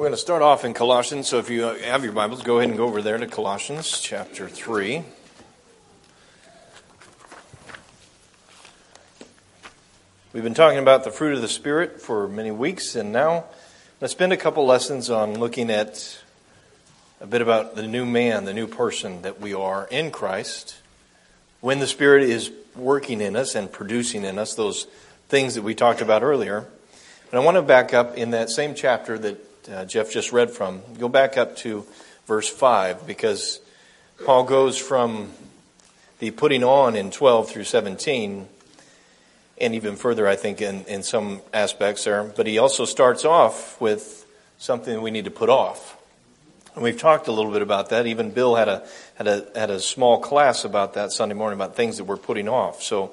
We're going to start off in Colossians, so if you have your Bibles, go ahead and go over there to Colossians chapter 3. We've been talking about the fruit of the Spirit for many weeks, and now let's spend a couple lessons on looking at a bit about the new man, the new person that we are in Christ. When the Spirit is working in us and producing in us those things that we talked about earlier. And I want to back up in that same chapter that uh, Jeff just read from. Go back up to verse 5 because Paul goes from the putting on in 12 through 17 and even further, I think, in, in some aspects there. But he also starts off with something we need to put off. And we've talked a little bit about that. Even Bill had a, had a, had a small class about that Sunday morning about things that we're putting off. So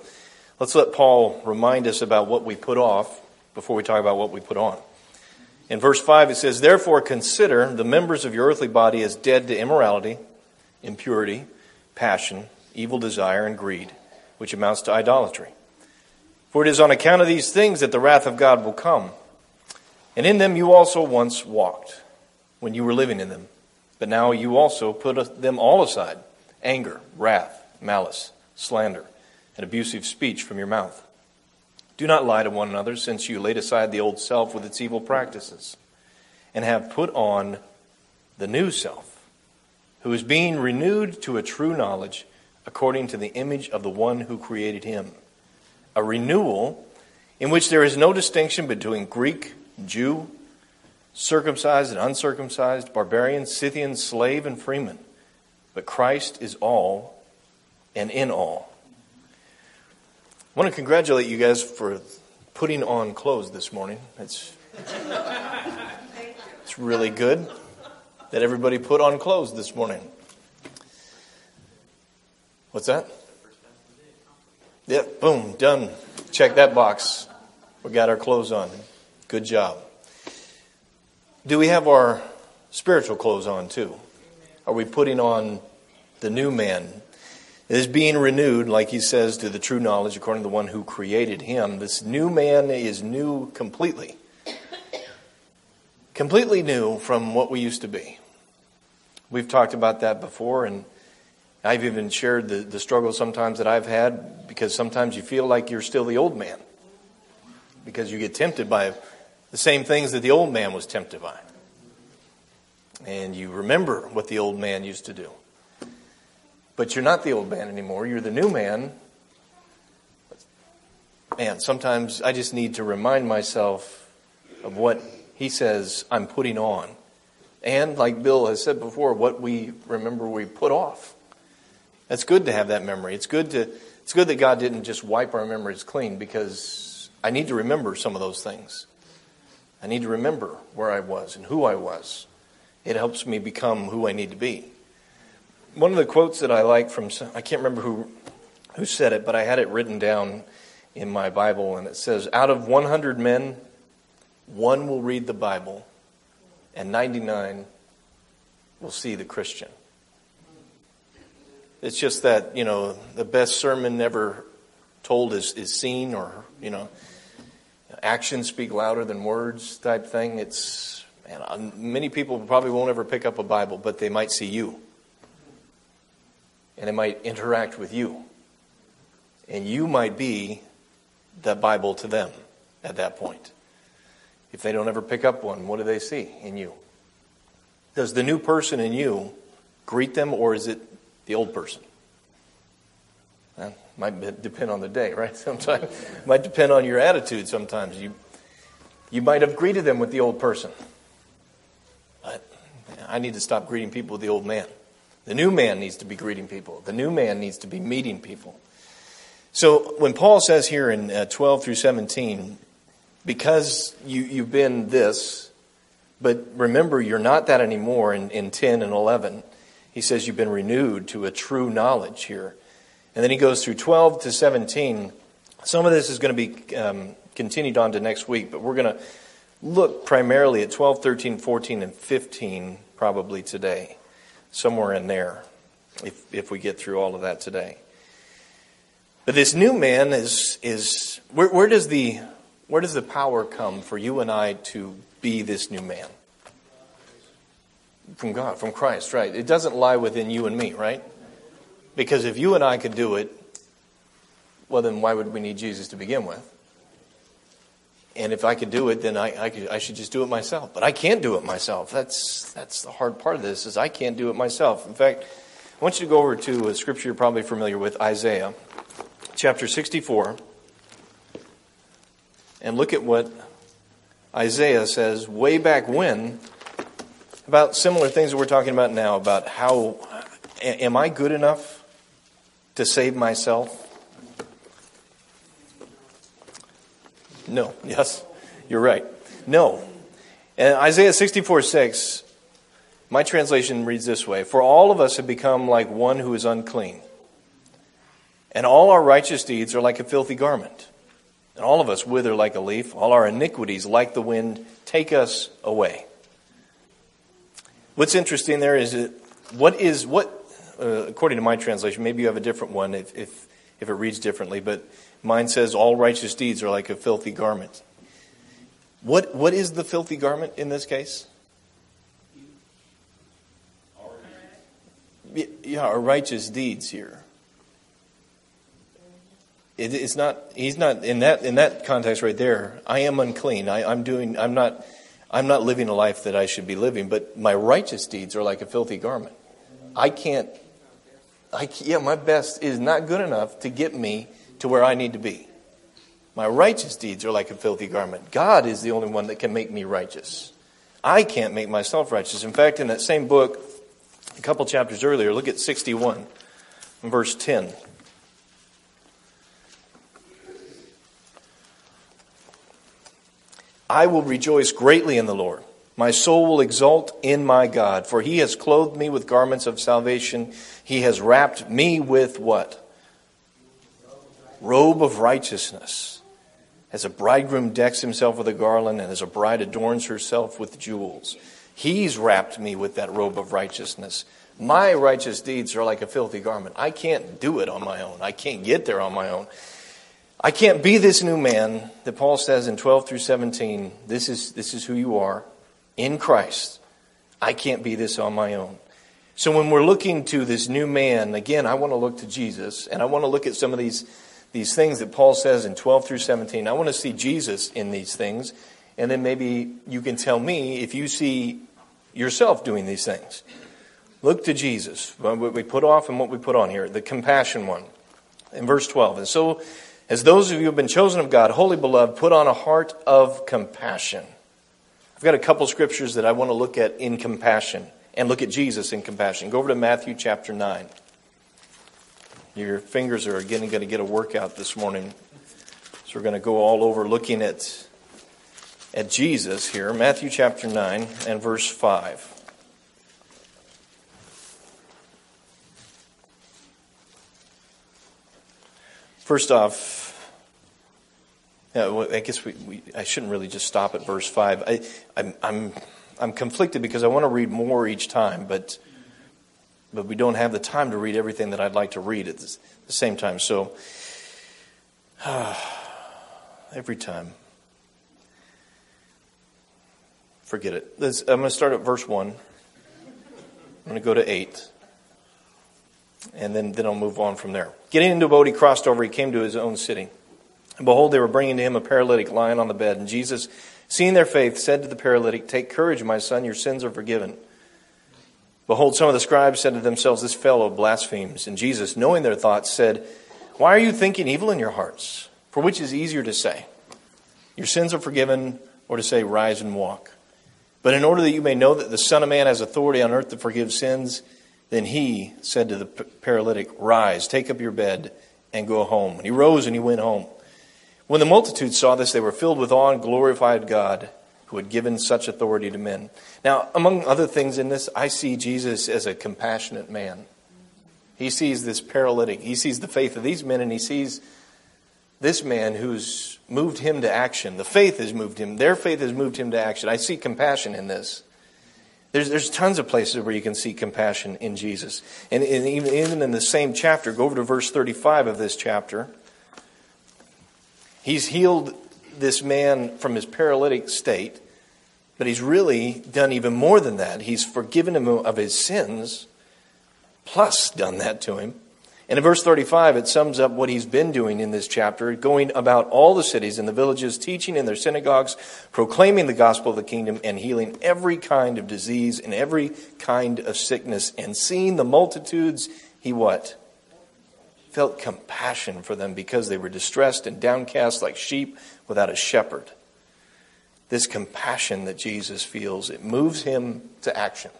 let's let Paul remind us about what we put off before we talk about what we put on. In verse 5, it says, Therefore consider the members of your earthly body as dead to immorality, impurity, passion, evil desire, and greed, which amounts to idolatry. For it is on account of these things that the wrath of God will come. And in them you also once walked, when you were living in them. But now you also put them all aside anger, wrath, malice, slander, and abusive speech from your mouth. Do not lie to one another, since you laid aside the old self with its evil practices, and have put on the new self, who is being renewed to a true knowledge according to the image of the one who created him. A renewal in which there is no distinction between Greek, Jew, circumcised and uncircumcised, barbarian, Scythian, slave, and freeman. But Christ is all and in all. I want to congratulate you guys for putting on clothes this morning. It's, it's really good that everybody put on clothes this morning. What's that? Yep, boom, done. Check that box. We got our clothes on. Good job. Do we have our spiritual clothes on too? Are we putting on the new man is being renewed, like he says, to the true knowledge according to the one who created him. This new man is new completely. Completely new from what we used to be. We've talked about that before, and I've even shared the, the struggle sometimes that I've had because sometimes you feel like you're still the old man because you get tempted by the same things that the old man was tempted by. And you remember what the old man used to do. But you're not the old man anymore. You're the new man. Man, sometimes I just need to remind myself of what he says I'm putting on. And like Bill has said before, what we remember we put off. It's good to have that memory. It's good to it's good that God didn't just wipe our memories clean because I need to remember some of those things. I need to remember where I was and who I was. It helps me become who I need to be one of the quotes that I like from I can't remember who who said it, but I had it written down in my Bible, and it says, "Out of 100 men, one will read the Bible, and 99 will see the Christian." It's just that you know the best sermon never told is is seen, or you know, actions speak louder than words type thing. It's man, uh, many people probably won't ever pick up a Bible, but they might see you and it might interact with you. And you might be the Bible to them at that point. If they don't ever pick up one, what do they see in you? Does the new person in you greet them, or is it the old person? That might depend on the day, right? Sometimes might depend on your attitude. Sometimes you you might have greeted them with the old person, but I need to stop greeting people with the old man. The new man needs to be greeting people. The new man needs to be meeting people. So when Paul says here in uh, 12 through 17, because you, you've been this, but remember you're not that anymore in, in 10 and 11, he says you've been renewed to a true knowledge here. And then he goes through 12 to 17. Some of this is going to be um, continued on to next week, but we're going to look primarily at 12, 13, 14, and 15 probably today somewhere in there if, if we get through all of that today. But this new man is, is where, where, does the, where does the power come for you and I to be this new man? From God, from Christ, right. It doesn't lie within you and me, right? Because if you and I could do it, well, then why would we need Jesus to begin with? And if I could do it, then I, I, could, I should just do it myself. But I can't do it myself. That's, that's the hard part of this is I can't do it myself. In fact, I want you to go over to a scripture you're probably familiar with, Isaiah, chapter 64, and look at what Isaiah says way back when about similar things that we're talking about now, about how am I good enough to save myself? No. Yes? You're right. No. And Isaiah 64 6, my translation reads this way For all of us have become like one who is unclean, and all our righteous deeds are like a filthy garment. And all of us wither like a leaf, all our iniquities, like the wind, take us away. What's interesting there is that what is, what, uh, according to my translation, maybe you have a different one if, if, if it reads differently, but Mine says, All righteous deeds are like a filthy garment. What, what is the filthy garment in this case? Yeah, our righteous deeds here. It, it's not. He's not in that in that context right there. I am unclean. I, I'm doing. I'm not. I'm not living a life that I should be living. But my righteous deeds are like a filthy garment. I can't. I yeah. My best is not good enough to get me to where I need to be. My righteous deeds are like a filthy garment. God is the only one that can make me righteous. I can't make myself righteous. In fact, in that same book, a couple chapters earlier, look at 61, verse 10. I will rejoice greatly in the Lord. My soul will exult in my God, for he has clothed me with garments of salvation. He has wrapped me with what? robe of righteousness. As a bridegroom decks himself with a garland, and as a bride adorns herself with jewels. He's wrapped me with that robe of righteousness. My righteous deeds are like a filthy garment. I can't do it on my own. I can't get there on my own. I can't be this new man that Paul says in 12 through 17. This is, this is who you are in Christ. I can't be this on my own. So when we're looking to this new man, again, I want to look to Jesus and I want to look at some of these these things that Paul says in 12 through 17. I want to see Jesus in these things, and then maybe you can tell me if you see yourself doing these things. Look to Jesus, what we put off and what we put on here, the compassion one. In verse 12, and so as those of you who have been chosen of God, holy beloved, put on a heart of compassion. I've got a couple scriptures that I want to look at in compassion and look at Jesus in compassion. Go over to Matthew chapter 9. Your fingers are again going to get a workout this morning. So we're going to go all over looking at, at Jesus here. Matthew chapter 9 and verse 5. First off, I guess we, we, I shouldn't really just stop at verse 5. I, I'm, I'm, I'm conflicted because I want to read more each time, but but we don't have the time to read everything that I'd like to read at the same time. So, every time. Forget it. I'm going to start at verse 1. I'm going to go to 8. And then, then I'll move on from there. Getting into a boat, he crossed over. He came to his own city. And behold, they were bringing to him a paralytic lying on the bed. And Jesus, seeing their faith, said to the paralytic, Take courage, my son, your sins are forgiven. Behold, some of the scribes said to themselves, This fellow blasphemes. And Jesus, knowing their thoughts, said, Why are you thinking evil in your hearts? For which is easier to say, Your sins are forgiven, or to say, Rise and walk? But in order that you may know that the Son of Man has authority on earth to forgive sins, then he said to the paralytic, Rise, take up your bed, and go home. And he rose and he went home. When the multitude saw this, they were filled with awe and glorified God who had given such authority to men. Now, among other things in this, I see Jesus as a compassionate man. He sees this paralytic, he sees the faith of these men, and he sees this man who's moved him to action. The faith has moved him, their faith has moved him to action. I see compassion in this. There's, there's tons of places where you can see compassion in Jesus. And, and even, even in the same chapter, go over to verse 35 of this chapter. He's healed this man from his paralytic state. But he's really done even more than that. He's forgiven him of his sins, plus done that to him. And in verse 35, it sums up what he's been doing in this chapter, going about all the cities and the villages, teaching in their synagogues, proclaiming the gospel of the kingdom, and healing every kind of disease and every kind of sickness. And seeing the multitudes, he what? Felt compassion for them because they were distressed and downcast like sheep without a shepherd. This compassion that Jesus feels, it moves him to action.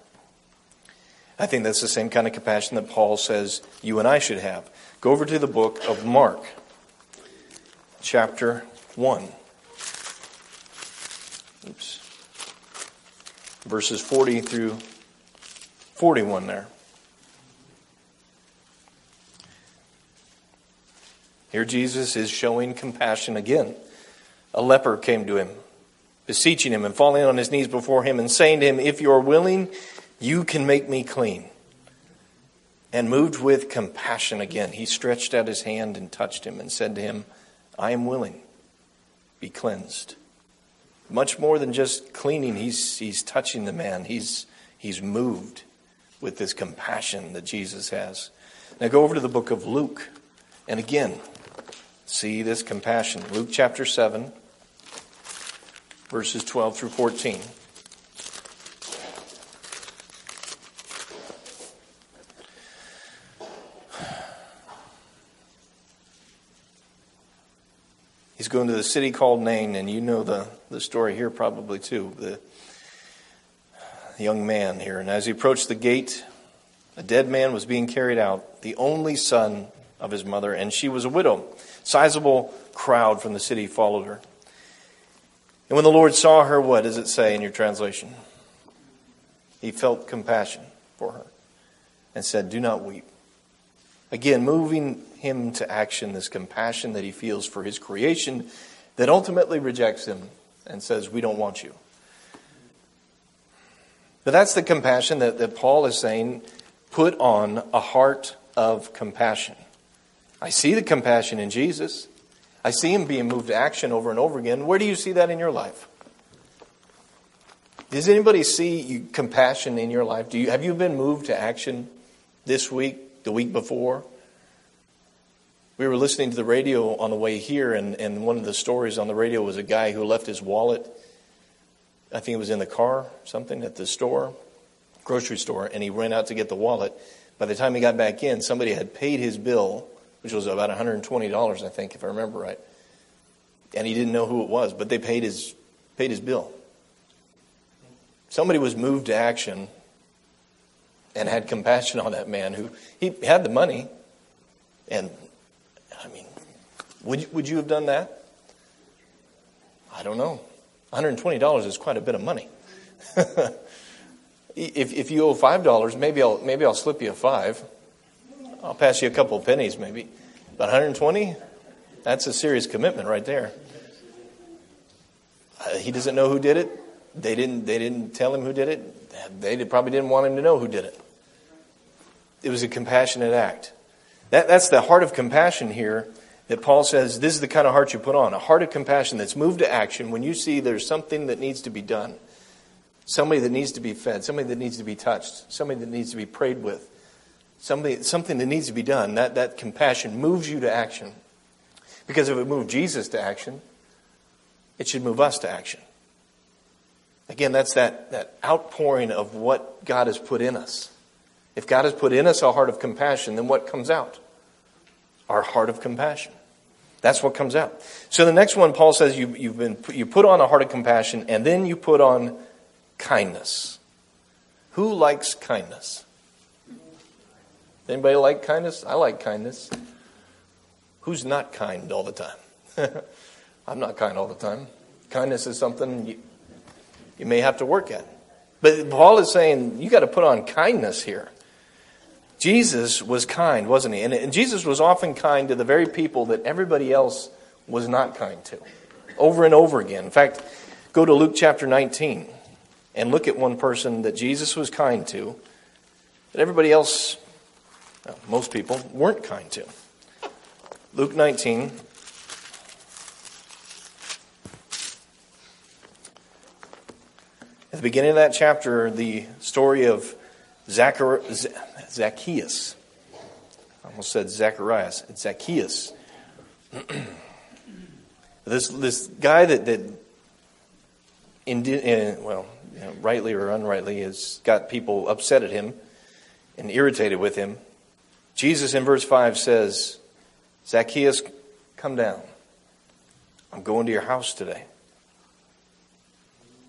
I think that's the same kind of compassion that Paul says you and I should have. Go over to the book of Mark, chapter 1. Oops. Verses 40 through 41 there. Here Jesus is showing compassion again. A leper came to him, beseeching him and falling on his knees before him and saying to him, If you are willing, you can make me clean. And moved with compassion again, he stretched out his hand and touched him and said to him, I am willing, be cleansed. Much more than just cleaning, he's, he's touching the man. He's, he's moved with this compassion that Jesus has. Now go over to the book of Luke. And again, see this compassion. Luke chapter 7, verses 12 through 14. He's going to the city called Nain, and you know the, the story here probably too. The young man here. And as he approached the gate, a dead man was being carried out, the only son of his mother, and she was a widow. Sizable crowd from the city followed her. And when the Lord saw her, what does it say in your translation? He felt compassion for her and said, Do not weep. Again, moving him to action, this compassion that he feels for his creation that ultimately rejects him and says, We don't want you. But that's the compassion that, that Paul is saying put on a heart of compassion. I see the compassion in Jesus. I see him being moved to action over and over again. Where do you see that in your life? Does anybody see compassion in your life? Do you, have you been moved to action this week, the week before? We were listening to the radio on the way here, and, and one of the stories on the radio was a guy who left his wallet. I think it was in the car, something at the store, grocery store, and he ran out to get the wallet. By the time he got back in, somebody had paid his bill, which was about $120, I think, if I remember right. And he didn't know who it was, but they paid his, paid his bill. Somebody was moved to action and had compassion on that man who he had the money and I mean, would, would you have done that? I don't know. $120 is quite a bit of money. if, if you owe $5, maybe I'll, maybe I'll slip you a 5 I'll pass you a couple of pennies maybe. But 120 that's a serious commitment right there. Uh, he doesn't know who did it. They didn't, they didn't tell him who did it. They probably didn't want him to know who did it. It was a compassionate act. That, that's the heart of compassion here that Paul says this is the kind of heart you put on a heart of compassion that's moved to action when you see there's something that needs to be done, somebody that needs to be fed, somebody that needs to be touched, somebody that needs to be prayed with, somebody, something that needs to be done. That, that compassion moves you to action. Because if it moved Jesus to action, it should move us to action. Again, that's that, that outpouring of what God has put in us. If God has put in us a heart of compassion, then what comes out? Our heart of compassion. That's what comes out. So the next one, Paul says you, you've been, you put on a heart of compassion and then you put on kindness. Who likes kindness? Anybody like kindness? I like kindness. Who's not kind all the time? I'm not kind all the time. Kindness is something you, you may have to work at. But Paul is saying you got to put on kindness here. Jesus was kind, wasn't he? And, and Jesus was often kind to the very people that everybody else was not kind to, over and over again. In fact, go to Luke chapter 19 and look at one person that Jesus was kind to that everybody else, most people, weren't kind to. Luke 19. At the beginning of that chapter, the story of Zachar- Zacchaeus. I almost said Zacharias. It's Zacchaeus. this, this guy that, that in, in, uh, well, you know, rightly or unrightly, has got people upset at him and irritated with him. Jesus in verse 5 says, Zacchaeus, come down. I'm going to your house today.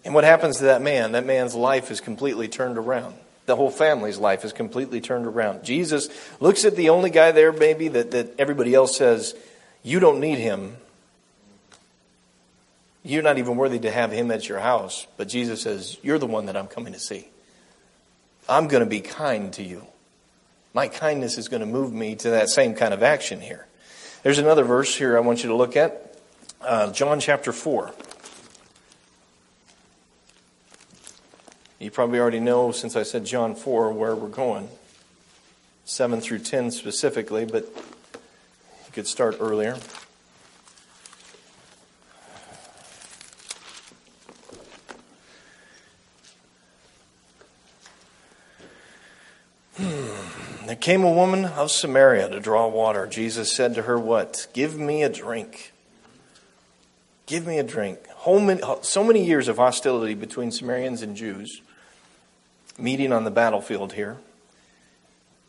And what happens to that man? That man's life is completely turned around. The whole family's life is completely turned around. Jesus looks at the only guy there, maybe, that, that everybody else says, You don't need him. You're not even worthy to have him at your house. But Jesus says, You're the one that I'm coming to see. I'm going to be kind to you. My kindness is going to move me to that same kind of action here. There's another verse here I want you to look at uh, John chapter 4. You probably already know, since I said John 4, where we're going. 7 through 10 specifically, but you could start earlier. There came a woman of Samaria to draw water. Jesus said to her, What? Give me a drink. Give me a drink. So many years of hostility between Samaritans and Jews, meeting on the battlefield here.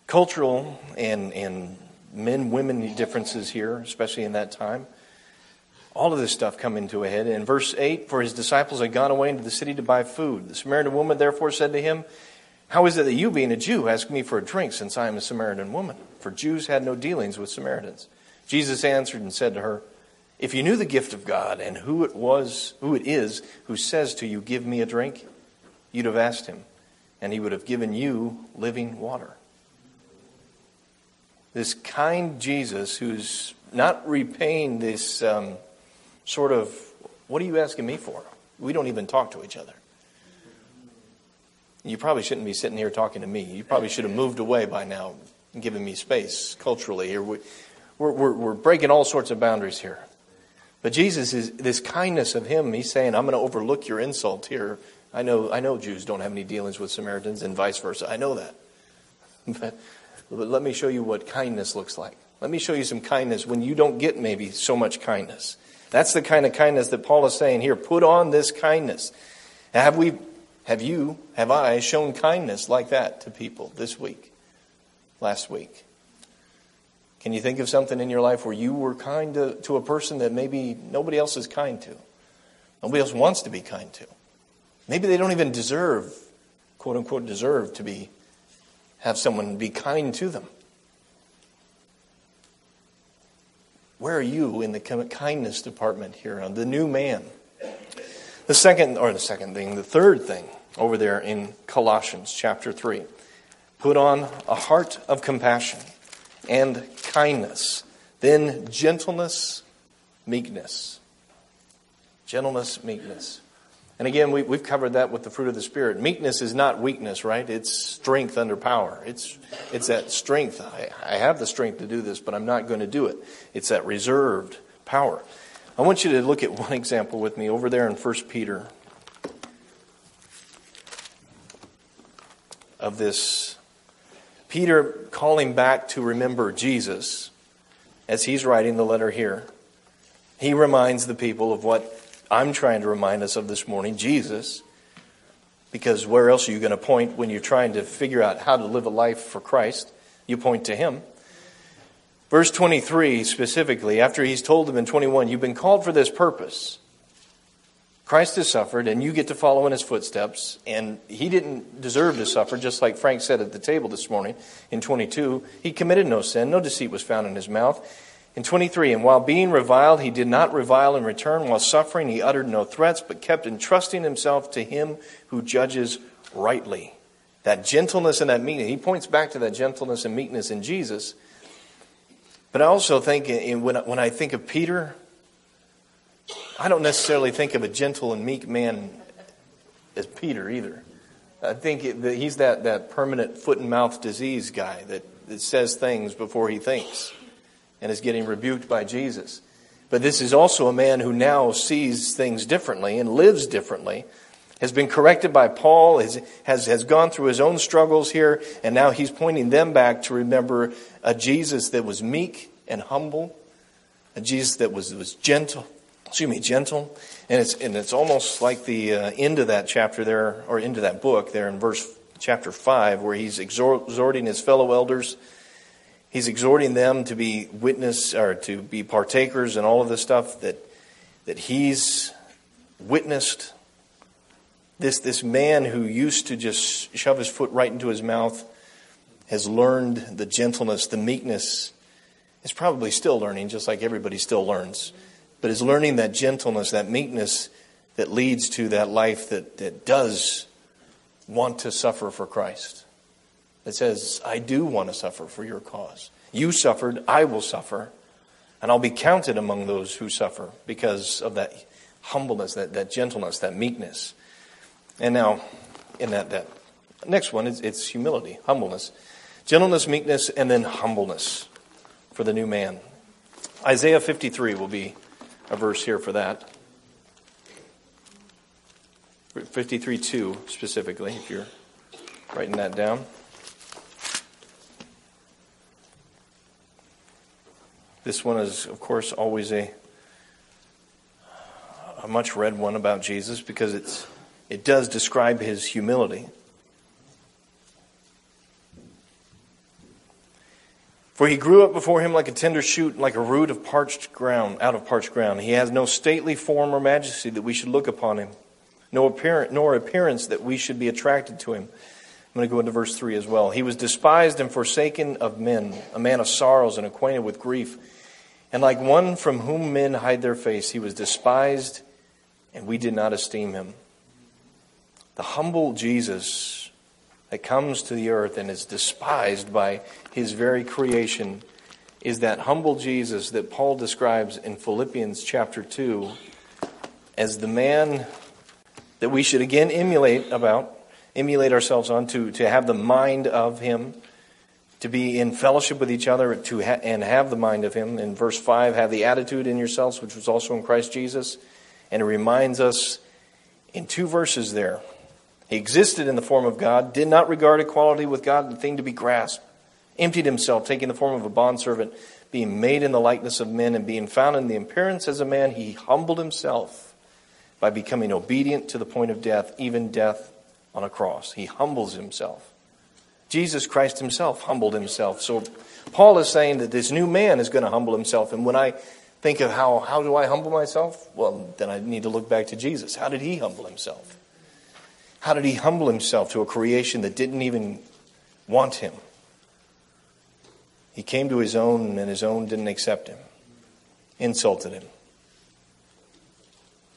Cultural and, and men women differences here, especially in that time. All of this stuff coming to a head. In verse 8, for his disciples had gone away into the city to buy food. The Samaritan woman therefore said to him, how is it that you, being a Jew, ask me for a drink since I am a Samaritan woman? For Jews had no dealings with Samaritans. Jesus answered and said to her, If you knew the gift of God and who it was, who it is who says to you, Give me a drink, you'd have asked him, and he would have given you living water. This kind Jesus who's not repaying this um, sort of, What are you asking me for? We don't even talk to each other. You probably shouldn't be sitting here talking to me. You probably should have moved away by now given me space culturally here. We're, we're, we're breaking all sorts of boundaries here. But Jesus is this kindness of him. He's saying, I'm going to overlook your insult here. I know, I know Jews don't have any dealings with Samaritans and vice versa. I know that. But, but let me show you what kindness looks like. Let me show you some kindness when you don't get maybe so much kindness. That's the kind of kindness that Paul is saying here. Put on this kindness. Have we have you, have I, shown kindness like that to people this week, last week? Can you think of something in your life where you were kind to, to a person that maybe nobody else is kind to? Nobody else wants to be kind to. Maybe they don't even deserve, quote unquote, deserve to be, have someone be kind to them. Where are you in the kindness department here? On the new man. The second, or the second thing, the third thing over there in Colossians chapter 3. Put on a heart of compassion and kindness, then gentleness, meekness. Gentleness, meekness. And again, we, have covered that with the fruit of the Spirit. Meekness is not weakness, right? It's strength under power. It's, it's that strength. I, I have the strength to do this, but I'm not going to do it. It's that reserved power. I want you to look at one example with me over there in 1 Peter of this Peter calling back to remember Jesus as he's writing the letter here. He reminds the people of what I'm trying to remind us of this morning Jesus. Because where else are you going to point when you're trying to figure out how to live a life for Christ? You point to Him. Verse 23 specifically, after he's told them in 21, You've been called for this purpose. Christ has suffered, and you get to follow in his footsteps. And he didn't deserve to suffer, just like Frank said at the table this morning in 22. He committed no sin, no deceit was found in his mouth. In 23, and while being reviled, he did not revile in return. While suffering, he uttered no threats, but kept entrusting himself to him who judges rightly. That gentleness and that meekness, he points back to that gentleness and meekness in Jesus. But I also think, when I think of Peter, I don't necessarily think of a gentle and meek man as Peter either. I think that he's that, that permanent foot and mouth disease guy that, that says things before he thinks and is getting rebuked by Jesus. But this is also a man who now sees things differently and lives differently. has been corrected by Paul, has, has, has gone through his own struggles here, and now he's pointing them back to remember a Jesus that was meek and humble, a Jesus that was, was gentle, excuse me, gentle. And it's, and it's almost like the uh, end of that chapter there, or into that book there in verse chapter 5, where he's exhorting his fellow elders. He's exhorting them to be witness or to be partakers in all of the stuff that, that he's witnessed this, this man who used to just shove his foot right into his mouth has learned the gentleness, the meekness, is probably still learning, just like everybody still learns, but is learning that gentleness, that meekness that leads to that life that, that does want to suffer for Christ. That says, I do want to suffer for your cause. You suffered, I will suffer, and I'll be counted among those who suffer because of that humbleness, that, that gentleness, that meekness. And now, in that, that next one, it's, it's humility, humbleness. Gentleness, meekness, and then humbleness for the new man. Isaiah 53 will be a verse here for that. 53 2 specifically, if you're writing that down. This one is, of course, always a, a much read one about Jesus because it's it does describe his humility. For he grew up before him like a tender shoot, like a root of parched ground, out of parched ground. He has no stately form or majesty that we should look upon him, no appearance, nor appearance that we should be attracted to him. I'm going to go into verse 3 as well. He was despised and forsaken of men, a man of sorrows and acquainted with grief. And like one from whom men hide their face, he was despised, and we did not esteem him. The humble Jesus that comes to the earth and is despised by his very creation is that humble Jesus that Paul describes in Philippians chapter 2 as the man that we should again emulate about, emulate ourselves on to, to have the mind of him, to be in fellowship with each other to ha- and have the mind of him. In verse 5, have the attitude in yourselves which was also in Christ Jesus. And it reminds us in two verses there he existed in the form of God, did not regard equality with God a thing to be grasped, emptied himself, taking the form of a bondservant, being made in the likeness of men, and being found in the appearance as a man, he humbled himself by becoming obedient to the point of death, even death on a cross. He humbles himself. Jesus Christ himself humbled himself. So Paul is saying that this new man is going to humble himself. And when I think of how, how do I humble myself? Well, then I need to look back to Jesus. How did he humble himself? How did he humble himself to a creation that didn't even want him? He came to his own, and his own didn't accept him, insulted him,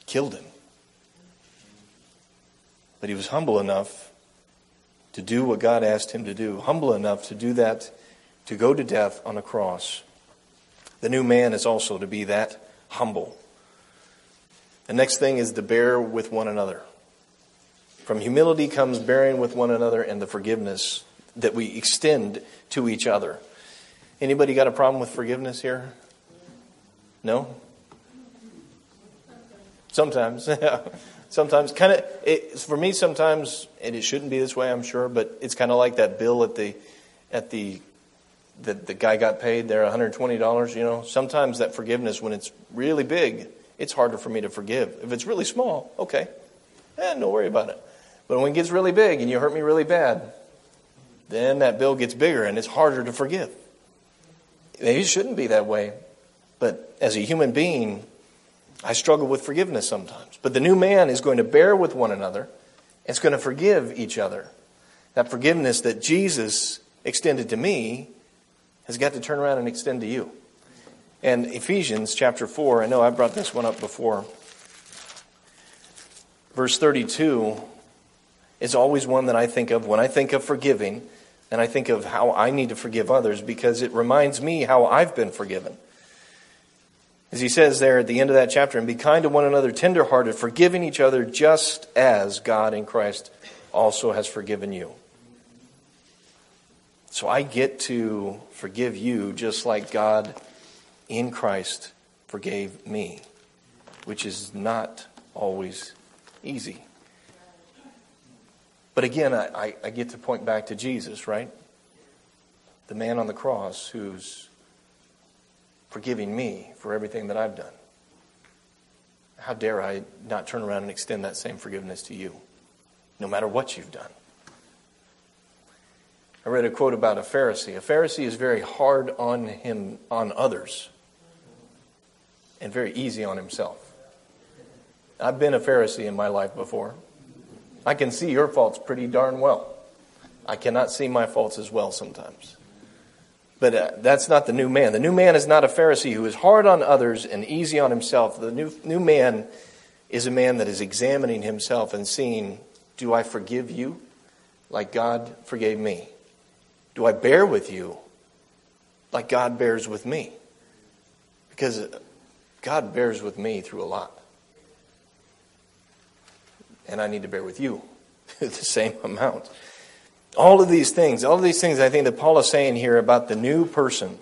killed him. But he was humble enough to do what God asked him to do, humble enough to do that, to go to death on a cross. The new man is also to be that humble. The next thing is to bear with one another. From humility comes bearing with one another and the forgiveness that we extend to each other. Anybody got a problem with forgiveness here? No? Sometimes. sometimes kind of for me sometimes and it shouldn't be this way I'm sure, but it's kind of like that bill at the at the that the guy got paid there $120, you know. Sometimes that forgiveness when it's really big, it's harder for me to forgive. If it's really small, okay. Eh, don't worry about it. But when it gets really big and you hurt me really bad, then that bill gets bigger and it's harder to forgive. Maybe it shouldn't be that way. But as a human being, I struggle with forgiveness sometimes. But the new man is going to bear with one another. It's going to forgive each other. That forgiveness that Jesus extended to me has got to turn around and extend to you. And Ephesians chapter 4, I know I brought this one up before. Verse 32 is always one that I think of when I think of forgiving, and I think of how I need to forgive others because it reminds me how I've been forgiven. As he says there at the end of that chapter, and be kind to one another, tenderhearted, forgiving each other, just as God in Christ also has forgiven you. So I get to forgive you just like God in Christ forgave me, which is not always easy. But again, I, I, get to point back to Jesus, right? The man on the cross who's forgiving me for everything that I've done. How dare I not turn around and extend that same forgiveness to you, no matter what you've done? I read a quote about a Pharisee. A Pharisee is very hard on him on others and very easy on himself. I've been a Pharisee in my life before. I can see your faults pretty darn well. I cannot see my faults as well sometimes. But uh, that's not the new man. The new man is not a Pharisee who is hard on others and easy on himself. The new, new man is a man that is examining himself and seeing, do I forgive you like God forgave me? Do I bear with you like God bears with me? Because God bears with me through a lot. And I need to bear with you the same amount. All of these things, all of these things I think that Paul is saying here about the new person.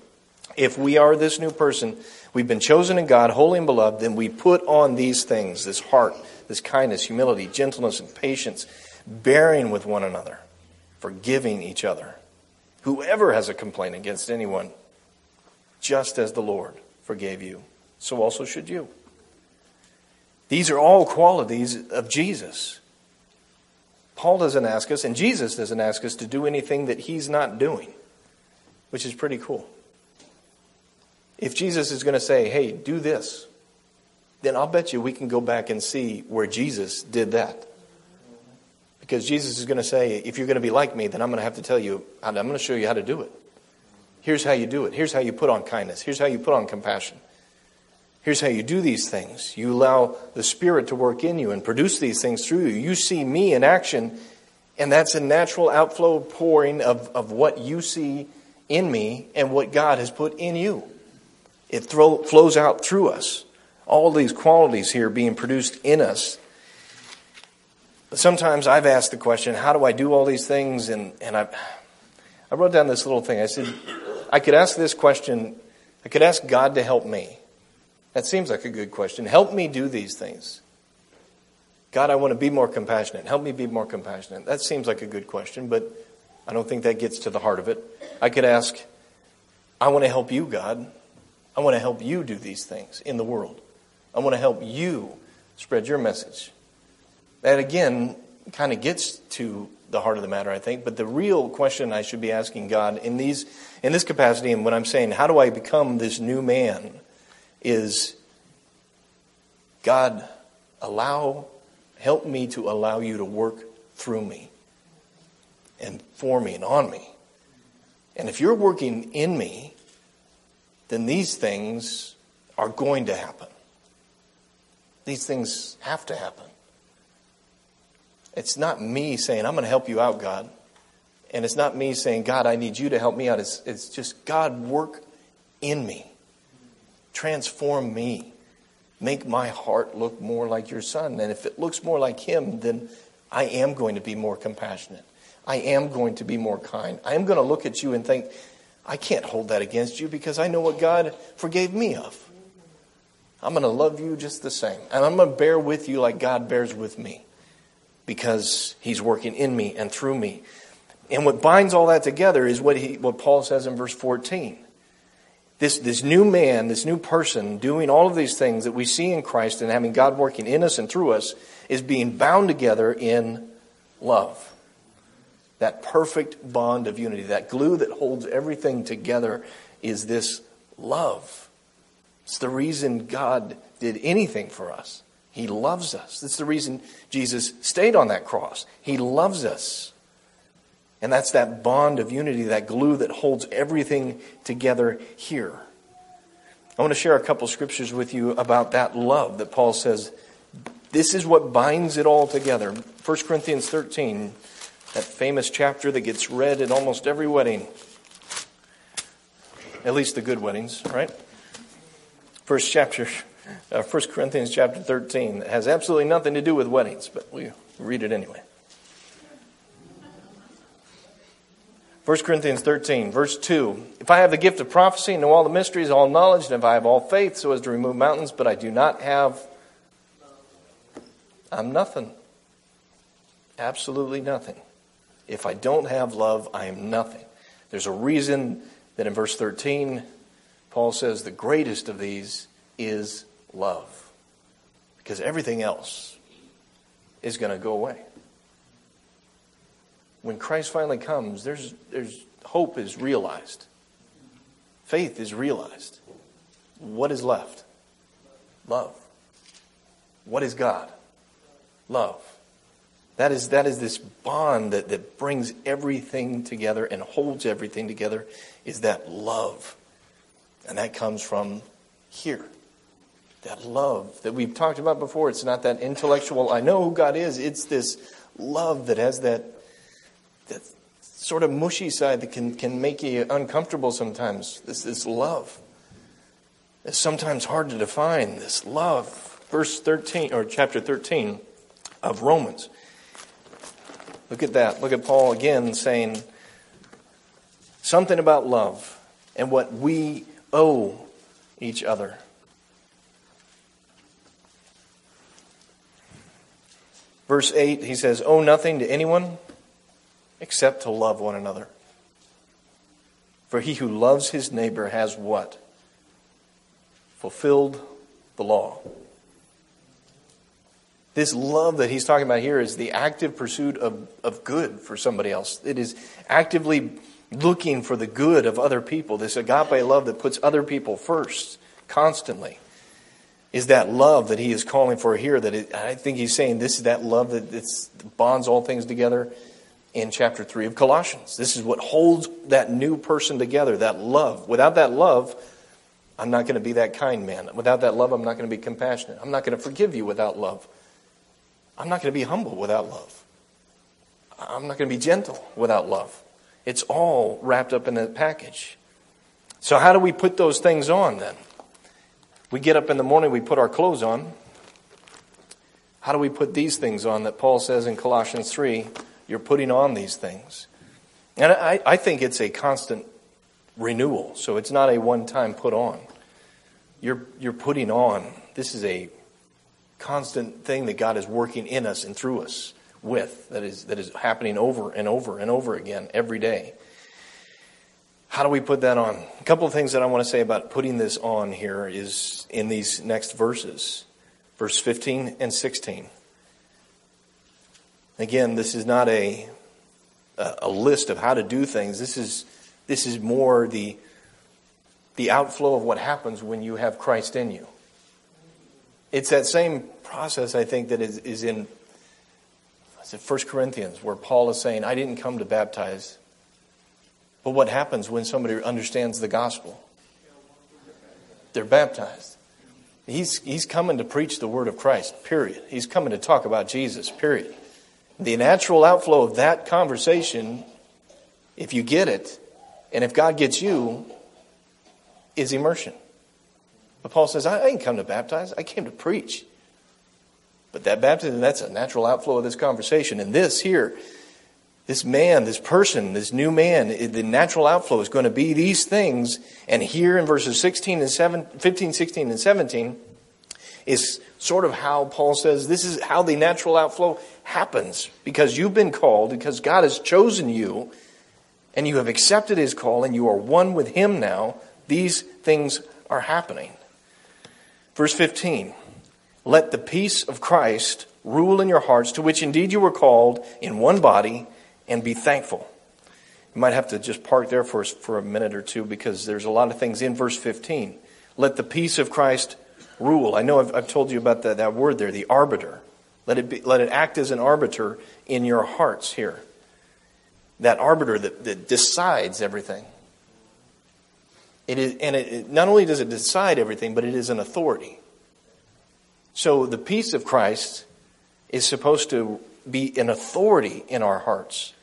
If we are this new person, we've been chosen in God, holy and beloved, then we put on these things this heart, this kindness, humility, gentleness, and patience, bearing with one another, forgiving each other. Whoever has a complaint against anyone, just as the Lord forgave you, so also should you. These are all qualities of Jesus. Paul doesn't ask us, and Jesus doesn't ask us to do anything that he's not doing, which is pretty cool. If Jesus is going to say, hey, do this, then I'll bet you we can go back and see where Jesus did that. Because Jesus is going to say, if you're going to be like me, then I'm going to have to tell you, I'm going to show you how to do it. Here's how you do it. Here's how you put on kindness. Here's how you put on compassion. Here's how you do these things. You allow the Spirit to work in you and produce these things through you. You see me in action, and that's a natural outflow pouring of, of what you see in me and what God has put in you. It flows out through us. All these qualities here being produced in us. But sometimes I've asked the question, how do I do all these things? And, and I, I wrote down this little thing. I said, I could ask this question, I could ask God to help me. That seems like a good question. Help me do these things. God, I want to be more compassionate. Help me be more compassionate. That seems like a good question, but I don't think that gets to the heart of it. I could ask, I want to help you, God. I want to help you do these things in the world. I want to help you spread your message. That again kind of gets to the heart of the matter, I think. But the real question I should be asking God in these in this capacity, and when I'm saying, how do I become this new man? Is God, allow, help me to allow you to work through me and for me and on me. And if you're working in me, then these things are going to happen. These things have to happen. It's not me saying, I'm going to help you out, God. And it's not me saying, God, I need you to help me out. It's, it's just, God, work in me. Transform me. Make my heart look more like your son. And if it looks more like him, then I am going to be more compassionate. I am going to be more kind. I am going to look at you and think, I can't hold that against you because I know what God forgave me of. I'm going to love you just the same. And I'm going to bear with you like God bears with me because he's working in me and through me. And what binds all that together is what, he, what Paul says in verse 14 this, this new man, this new person doing all of these things that we see in Christ and having God working in us and through us is being bound together in love. That perfect bond of unity, that glue that holds everything together is this love. It's the reason God did anything for us. He loves us. That's the reason Jesus stayed on that cross. He loves us. And that's that bond of unity, that glue that holds everything together here. I want to share a couple scriptures with you about that love that Paul says this is what binds it all together. 1 Corinthians 13, that famous chapter that gets read at almost every wedding. At least the good weddings, right? First chapter, uh, 1 Corinthians chapter 13, has absolutely nothing to do with weddings, but we read it anyway. 1 Corinthians 13, verse 2. If I have the gift of prophecy and know all the mysteries, all knowledge, and if I have all faith so as to remove mountains, but I do not have, I'm nothing. Absolutely nothing. If I don't have love, I am nothing. There's a reason that in verse 13, Paul says the greatest of these is love. Because everything else is going to go away. When Christ finally comes, there's, there's hope is realized. Faith is realized. What is left? Love. What is God? Love. That is, that is this bond that, that brings everything together and holds everything together, is that love. And that comes from here. That love that we've talked about before. It's not that intellectual, I know who God is. It's this love that has that, that sort of mushy side that can, can make you uncomfortable sometimes. This, this love. It's sometimes hard to define, this love. Verse 13, or chapter 13 of Romans. Look at that. Look at Paul again saying something about love and what we owe each other. Verse 8, he says, Owe nothing to anyone except to love one another. For he who loves his neighbor has what? Fulfilled the law. This love that he's talking about here is the active pursuit of, of good for somebody else. It is actively looking for the good of other people. This agape love that puts other people first constantly is that love that he is calling for here. That it, I think he's saying this is that love that bonds all things together in chapter 3 of Colossians. This is what holds that new person together, that love. Without that love, I'm not going to be that kind man. Without that love, I'm not going to be compassionate. I'm not going to forgive you without love. I'm not going to be humble without love. I'm not going to be gentle without love. It's all wrapped up in that package. So, how do we put those things on then? We get up in the morning, we put our clothes on. How do we put these things on that Paul says in Colossians 3? You're putting on these things. And I, I think it's a constant renewal, so it's not a one time put on. You're, you're putting on. This is a constant thing that God is working in us and through us with that is, that is happening over and over and over again every day. How do we put that on? A couple of things that I want to say about putting this on here is in these next verses, verse 15 and 16. Again, this is not a, a list of how to do things. This is, this is more the, the outflow of what happens when you have Christ in you. It's that same process, I think, that is, is in is it 1 Corinthians, where Paul is saying, I didn't come to baptize. But what happens when somebody understands the gospel? They're baptized. He's, he's coming to preach the word of Christ, period. He's coming to talk about Jesus, period. The natural outflow of that conversation, if you get it, and if God gets you, is immersion. But Paul says, I didn't come to baptize, I came to preach. But that baptism, that's a natural outflow of this conversation. And this here, this man, this person, this new man, the natural outflow is going to be these things. And here in verses 16 and 7, 15, 16, and 17 is sort of how Paul says this is how the natural outflow happens. Because you've been called, because God has chosen you, and you have accepted his call, and you are one with him now, these things are happening. Verse 15 Let the peace of Christ rule in your hearts, to which indeed you were called in one body, and be thankful. You might have to just park there for, for a minute or two because there's a lot of things in verse 15. Let the peace of Christ rule. I know I've, I've told you about that, that word there, the arbiter. Let it, be, let it act as an arbiter in your hearts here. That arbiter that, that decides everything. It is, and it, it, not only does it decide everything, but it is an authority. So the peace of Christ is supposed to be an authority in our hearts.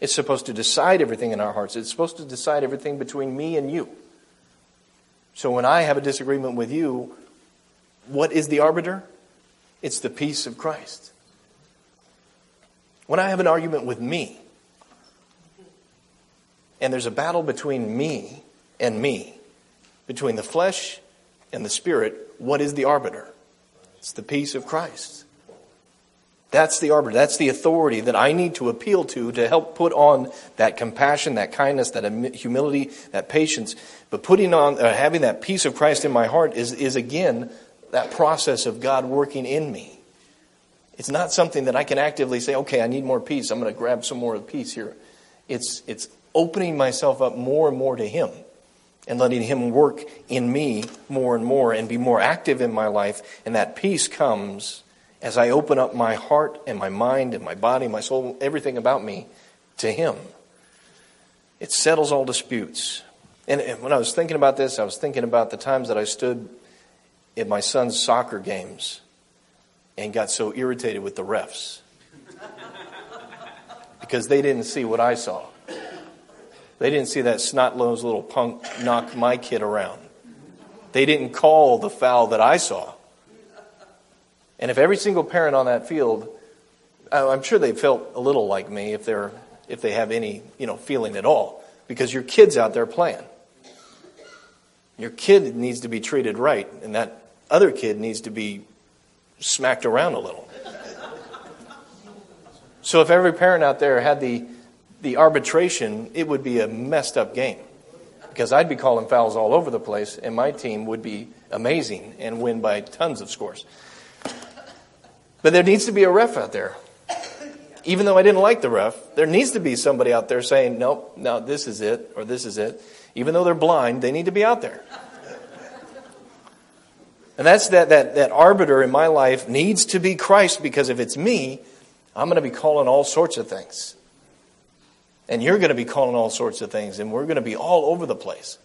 It's supposed to decide everything in our hearts. It's supposed to decide everything between me and you. So when I have a disagreement with you, what is the arbiter? It's the peace of Christ. When I have an argument with me, and there's a battle between me and me, between the flesh and the spirit, what is the arbiter? It's the peace of Christ. That's the arbiter. That's the authority that I need to appeal to to help put on that compassion, that kindness, that humility, that patience. But putting on, uh, having that peace of Christ in my heart is, is again that process of God working in me. It's not something that I can actively say, okay, I need more peace. I'm going to grab some more of peace here. It's, it's opening myself up more and more to Him and letting Him work in me more and more and be more active in my life. And that peace comes as I open up my heart and my mind and my body, my soul, everything about me to Him. It settles all disputes. And when I was thinking about this, I was thinking about the times that I stood at my son's soccer games and got so irritated with the refs because they didn't see what I saw. They didn't see that snot nosed little punk knock my kid around. They didn't call the foul that I saw. And if every single parent on that field, I'm sure they felt a little like me if they're if they have any you know feeling at all, because your kid's out there playing. Your kid needs to be treated right, and that other kid needs to be smacked around a little. So if every parent out there had the the arbitration, it would be a messed up game. Because I'd be calling fouls all over the place, and my team would be amazing and win by tons of scores. But there needs to be a ref out there. Even though I didn't like the ref, there needs to be somebody out there saying, nope, no, this is it, or this is it. Even though they're blind, they need to be out there. And that's that, that, that arbiter in my life needs to be Christ because if it's me, I'm going to be calling all sorts of things. And you're going to be calling all sorts of things, and we're going to be all over the place.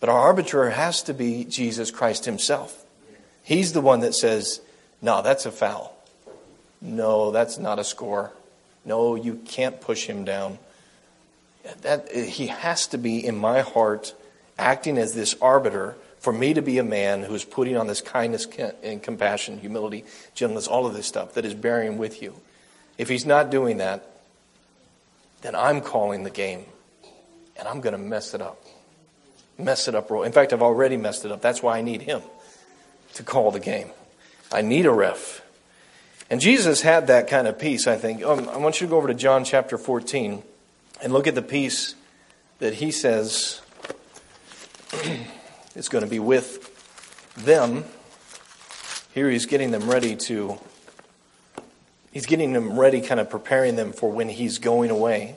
But our arbiter has to be Jesus Christ himself. He's the one that says, no, that's a foul. No, that's not a score. No, you can't push him down. That, he has to be in my heart acting as this arbiter for me to be a man who is putting on this kindness and compassion, humility, gentleness, all of this stuff that is bearing with you. If he's not doing that, then I'm calling the game and I'm going to mess it up. Mess it up. In fact, I've already messed it up. That's why I need him to call the game. I need a ref. And Jesus had that kind of peace, I think. Um, I want you to go over to John chapter 14 and look at the peace that he says is going to be with them. Here he's getting them ready to, he's getting them ready, kind of preparing them for when he's going away.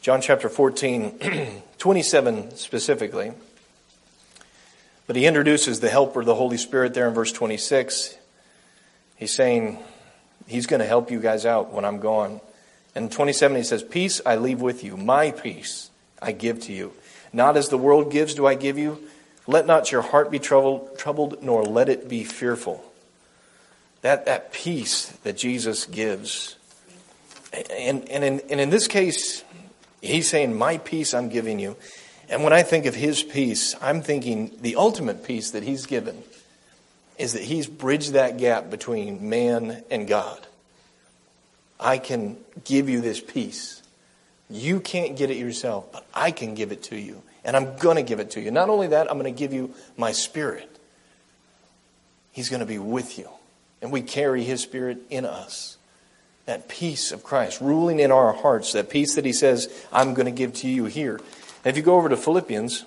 John chapter 14, 27 specifically. But he introduces the helper, the Holy Spirit, there in verse 26. He's saying he's going to help you guys out when I'm gone. And 27, he says, Peace I leave with you, my peace I give to you. Not as the world gives, do I give you. Let not your heart be troubled, troubled nor let it be fearful. That, that peace that Jesus gives. And, and, in, and in this case, he's saying, My peace I'm giving you. And when I think of his peace, I'm thinking the ultimate peace that he's given is that He's bridged that gap between man and God. I can give you this peace. You can't get it yourself, but I can give it to you. And I'm going to give it to you. Not only that, I'm going to give you my spirit. He's going to be with you. And we carry His spirit in us. That peace of Christ ruling in our hearts, that peace that He says, I'm going to give to you here. If you go over to Philippians,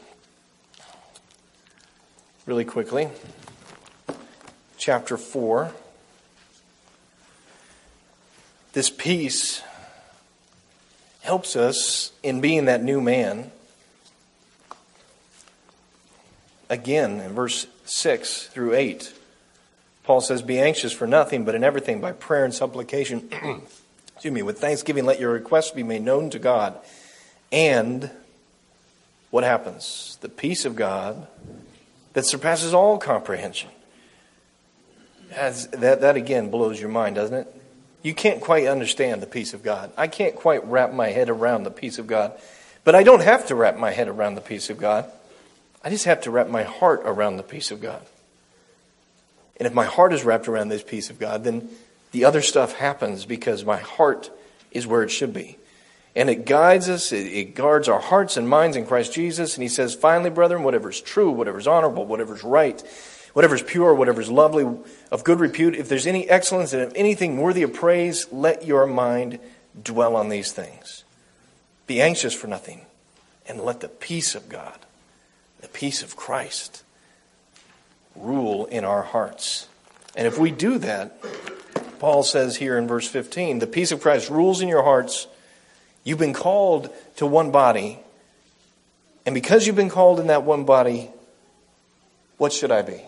really quickly chapter 4. This peace helps us in being that new man. Again, in verse 6 through 8, Paul says, Be anxious for nothing, but in everything by prayer and supplication. excuse me, with thanksgiving, let your requests be made known to God. And what happens? The peace of God that surpasses all comprehension as, that, that again blows your mind, doesn't it? You can't quite understand the peace of God. I can't quite wrap my head around the peace of God. But I don't have to wrap my head around the peace of God. I just have to wrap my heart around the peace of God. And if my heart is wrapped around this peace of God, then the other stuff happens because my heart is where it should be. And it guides us, it, guards our hearts and minds in Christ Jesus. And he says, finally, brethren, whatever is true, whatever is honorable, whatever is right, whatever is pure, whatever is lovely, of good repute, if there's any excellence and if anything worthy of praise, let your mind dwell on these things. Be anxious for nothing, and let the peace of God, the peace of Christ, rule in our hearts. And if we do that, Paul says here in verse 15, the peace of Christ rules in your hearts. You've been called to one body. And because you've been called in that one body, what should I be?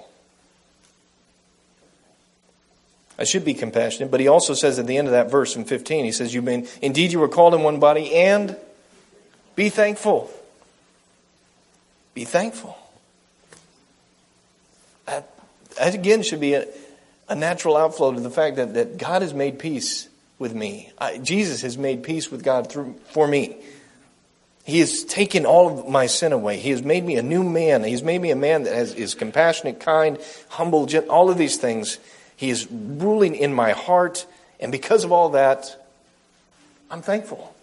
I should be compassionate, but he also says at the end of that verse in 15, he says, You've been, indeed, you were called in one body, and be thankful. Be thankful. That, that again should be a, a natural outflow to the fact that, that God has made peace with me. I, Jesus has made peace with God through, for me. He has taken all of my sin away. He has made me a new man. He's made me a man that has, is compassionate, kind, humble, gentle, all of these things. He is ruling in my heart. And because of all that, I'm thankful.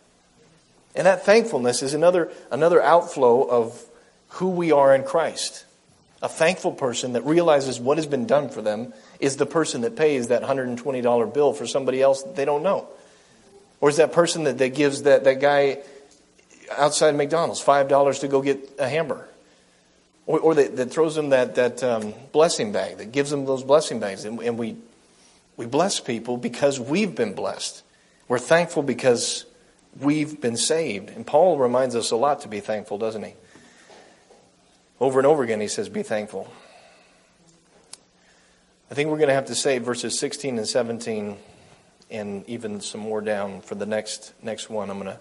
And that thankfulness is another, another outflow of who we are in Christ. A thankful person that realizes what has been done for them is the person that pays that $120 bill for somebody else that they don't know. Or is that person that, that gives that, that guy outside McDonald's $5 to go get a hamburger? Or, or that, that throws them that, that um, blessing bag, that gives them those blessing bags. And, and we, we bless people because we've been blessed. We're thankful because we've been saved. And Paul reminds us a lot to be thankful, doesn't he? Over and over again, he says, Be thankful. I think we're going to have to say verses 16 and 17 and even some more down for the next next one. I'm going to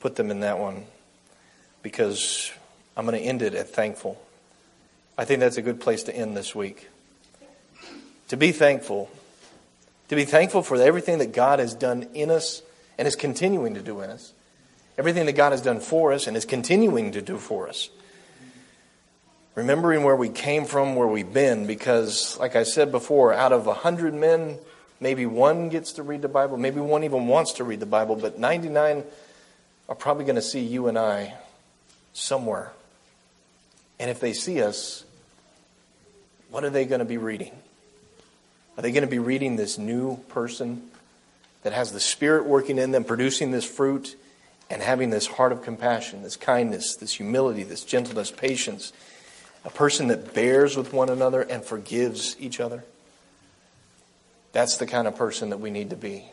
put them in that one because I'm going to end it at thankful. I think that's a good place to end this week. To be thankful. To be thankful for everything that God has done in us and is continuing to do in us. Everything that God has done for us and is continuing to do for us remembering where we came from, where we've been, because, like I said before, out of a hundred men, maybe one gets to read the Bible, maybe one even wants to read the Bible, but 99 are probably going to see you and I somewhere. And if they see us, what are they going to be reading? Are they going to be reading this new person that has the Spirit working in them, producing this fruit, and having this heart of compassion, this kindness, this humility, this gentleness, patience, a person that bears with one another and forgives each other. That's the kind of person that we need to be.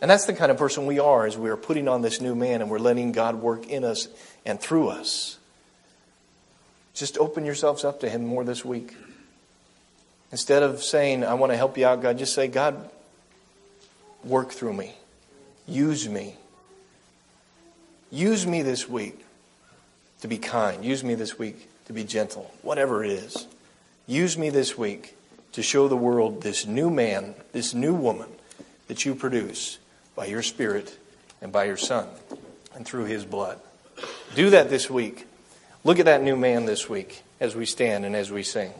And that's the kind of person we are as we are putting on this new man and we're letting God work in us and through us. Just open yourselves up to Him more this week. Instead of saying, I want to help you out, God, just say, God, work through me. Use me. Use me this week to be kind. Use me this week to be gentle, whatever it is. Use me this week to show the world this new man, this new woman that you produce by your Spirit and by your Son and through His blood. Do that this week. Look at that new man this week as we stand and as we sing.